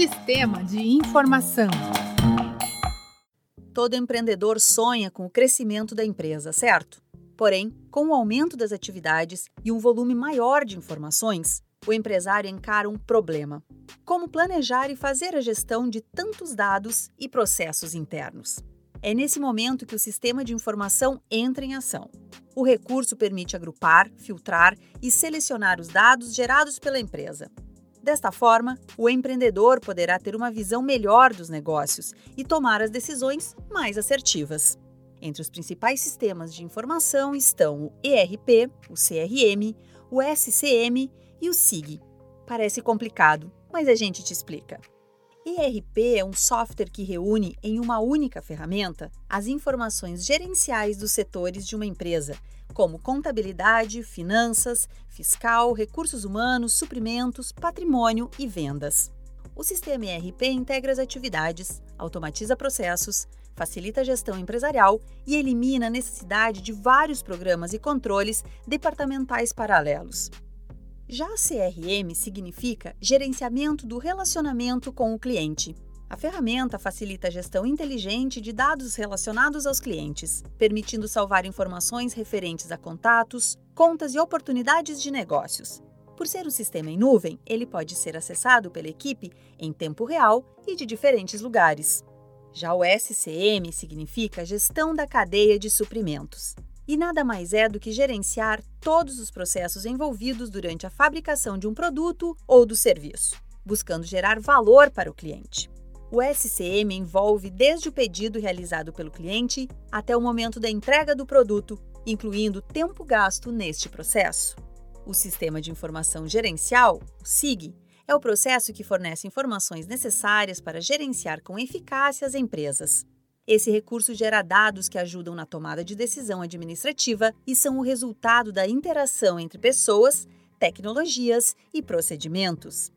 Sistema de informação. Todo empreendedor sonha com o crescimento da empresa, certo? Porém, com o aumento das atividades e um volume maior de informações, o empresário encara um problema: como planejar e fazer a gestão de tantos dados e processos internos. É nesse momento que o sistema de informação entra em ação. O recurso permite agrupar, filtrar e selecionar os dados gerados pela empresa. Desta forma, o empreendedor poderá ter uma visão melhor dos negócios e tomar as decisões mais assertivas. Entre os principais sistemas de informação estão o ERP, o CRM, o SCM e o SIG. Parece complicado, mas a gente te explica. ERP é um software que reúne em uma única ferramenta as informações gerenciais dos setores de uma empresa, como contabilidade, finanças, fiscal, recursos humanos, suprimentos, patrimônio e vendas. O sistema ERP integra as atividades, automatiza processos, facilita a gestão empresarial e elimina a necessidade de vários programas e controles departamentais paralelos. Já a CRM significa gerenciamento do relacionamento com o cliente. A ferramenta facilita a gestão inteligente de dados relacionados aos clientes, permitindo salvar informações referentes a contatos, contas e oportunidades de negócios. Por ser um sistema em nuvem, ele pode ser acessado pela equipe em tempo real e de diferentes lugares. Já o SCM significa gestão da cadeia de suprimentos e nada mais é do que gerenciar todos os processos envolvidos durante a fabricação de um produto ou do serviço, buscando gerar valor para o cliente. O SCM envolve desde o pedido realizado pelo cliente até o momento da entrega do produto, incluindo tempo gasto neste processo. O Sistema de Informação Gerencial, o SIG, é o processo que fornece informações necessárias para gerenciar com eficácia as empresas. Esse recurso gera dados que ajudam na tomada de decisão administrativa e são o resultado da interação entre pessoas, tecnologias e procedimentos.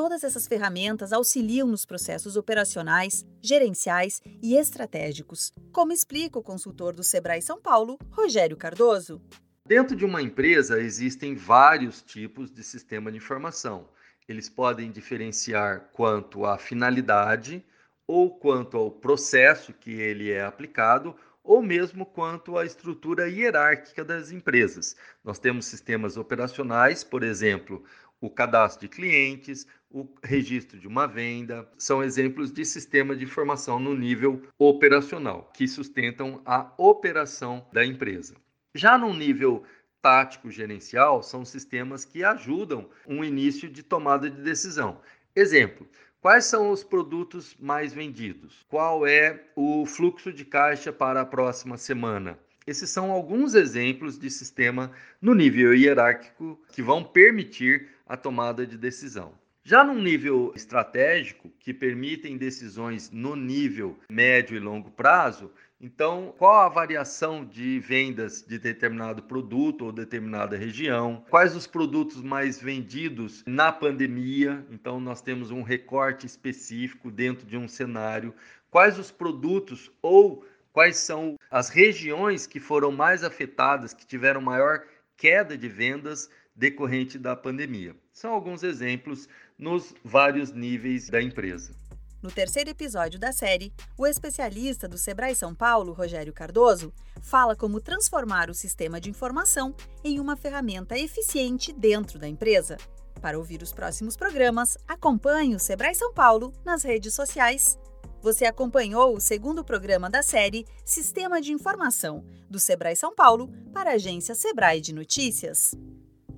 Todas essas ferramentas auxiliam nos processos operacionais, gerenciais e estratégicos, como explica o consultor do Sebrae São Paulo, Rogério Cardoso. Dentro de uma empresa existem vários tipos de sistema de informação. Eles podem diferenciar quanto à finalidade, ou quanto ao processo que ele é aplicado, ou mesmo quanto à estrutura hierárquica das empresas. Nós temos sistemas operacionais, por exemplo, o cadastro de clientes, o registro de uma venda, são exemplos de sistema de informação no nível operacional, que sustentam a operação da empresa. Já no nível tático gerencial, são sistemas que ajudam um início de tomada de decisão. Exemplo, Quais são os produtos mais vendidos? Qual é o fluxo de caixa para a próxima semana? Esses são alguns exemplos de sistema no nível hierárquico que vão permitir a tomada de decisão. Já no nível estratégico, que permitem decisões no nível médio e longo prazo, então, qual a variação de vendas de determinado produto ou determinada região? Quais os produtos mais vendidos na pandemia? Então, nós temos um recorte específico dentro de um cenário. Quais os produtos ou quais são as regiões que foram mais afetadas, que tiveram maior queda de vendas decorrente da pandemia? São alguns exemplos nos vários níveis da empresa. No terceiro episódio da série, o especialista do Sebrae São Paulo, Rogério Cardoso, fala como transformar o sistema de informação em uma ferramenta eficiente dentro da empresa. Para ouvir os próximos programas, acompanhe o Sebrae São Paulo nas redes sociais. Você acompanhou o segundo programa da série Sistema de Informação, do Sebrae São Paulo para a agência Sebrae de Notícias.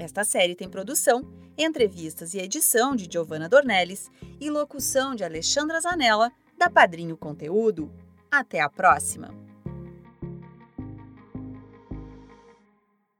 Esta série tem produção, entrevistas e edição de Giovanna Dornelles e locução de Alexandra Zanella, da Padrinho Conteúdo. Até a próxima!